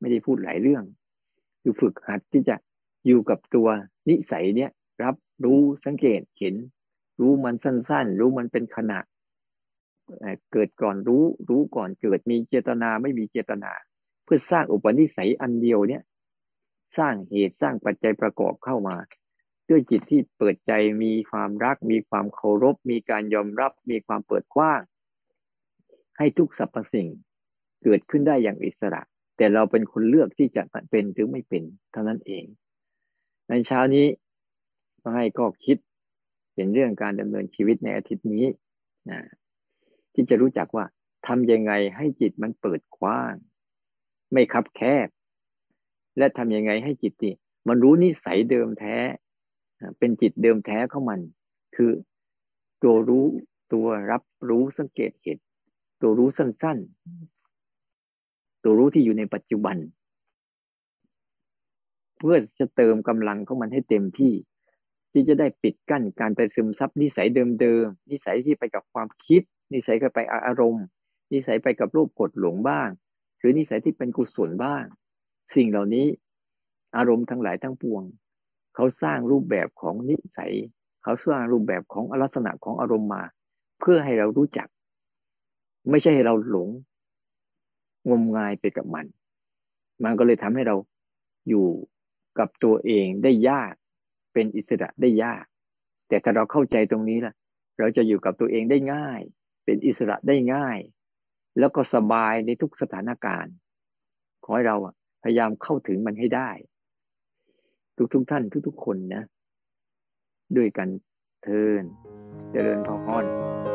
ไม่ได้พูดหลายเรื่อง คือฝึกหัดที่จะอยู่กับตัวนิสัยเนี้ยรับรู้สังเกตเห็น รู้มันสั้น ๆ รู้มันเป็นขณะเกิดก่อนรู้ รู้ก่อนเกิดมีเจตนาไม่มีเจตนา เพื่อสร้างอุปนิสัยอันเดียวเนี้ย สร้างเหตุสร้างปัจจัยประกอบเข้ามา ด้วยจิตที่เปิดใจมีความรัก มีความเคารพ มีการยอมรับ มีความเปิดกว้าง ให้ทุกสรรพสิ่งเกิดขึ้นได้อย่างอิสระ แต่เราเป็นคนเลือกที่จะเป็นหรือไม่เป็นเท่านั้นเอง ในเช้านี้ก็ให้ก็คิดเป็นเรื่องการดำเนินชีวิตในอาทิตย์นี้นะที่จะรู้จักว่าทำยังไงให้จิตมันเปิดกว้าง ไม่คับแคบ และทำยังไงให้จิตนี่มันรู้นิสัยเดิมแท้ เป็นจิตเดิมแท้ของมัน คือตัวรู้ตัวรับรู้สังเกตเห็นตัวรู้สั้นๆ ตัวรู้ที่อยู่ในปัจจุบัน เพื่อจะเติมกำลังของมันให้เต็มที่ ที่จะได้ปิดกั้นการไปซึมซับนิสัยเดิมๆนิสัยที่ไปกับความคิด นิสัยก็ไปอารมณ์ นิสัยไปกับรูปกดหลงบ้าง หรือนิสัยที่เป็นกุศลบ้าง สิ่งเหล่านี้อารมณ์ทั้งหลายทั้งปวง เขาสร้างรูปแบบของนิสัย เขาสร้างรูปแบบของลักษณะของอารมณ์มา เพื่อให้เรารู้จัก ไม่ใช่ให้เราหลง งมงายไปกับมัน มันก็เลยทำให้เราอยู่กับตัวเองได้ยาก เป็นอิสระได้ยาก แต่ถ้าเราเข้าใจตรงนี้ล่ะ เราจะอยู่กับตัวเองได้ง่าย เป็นอิสระได้ง่าย แล้วก็สบายในทุกสถานการณ์ ขอให้เรา พยายามเข้าถึงมันให้ได้ ทุกทุกท่านทุก ๆ คนนะ ด้วยกันเทินเจริญพร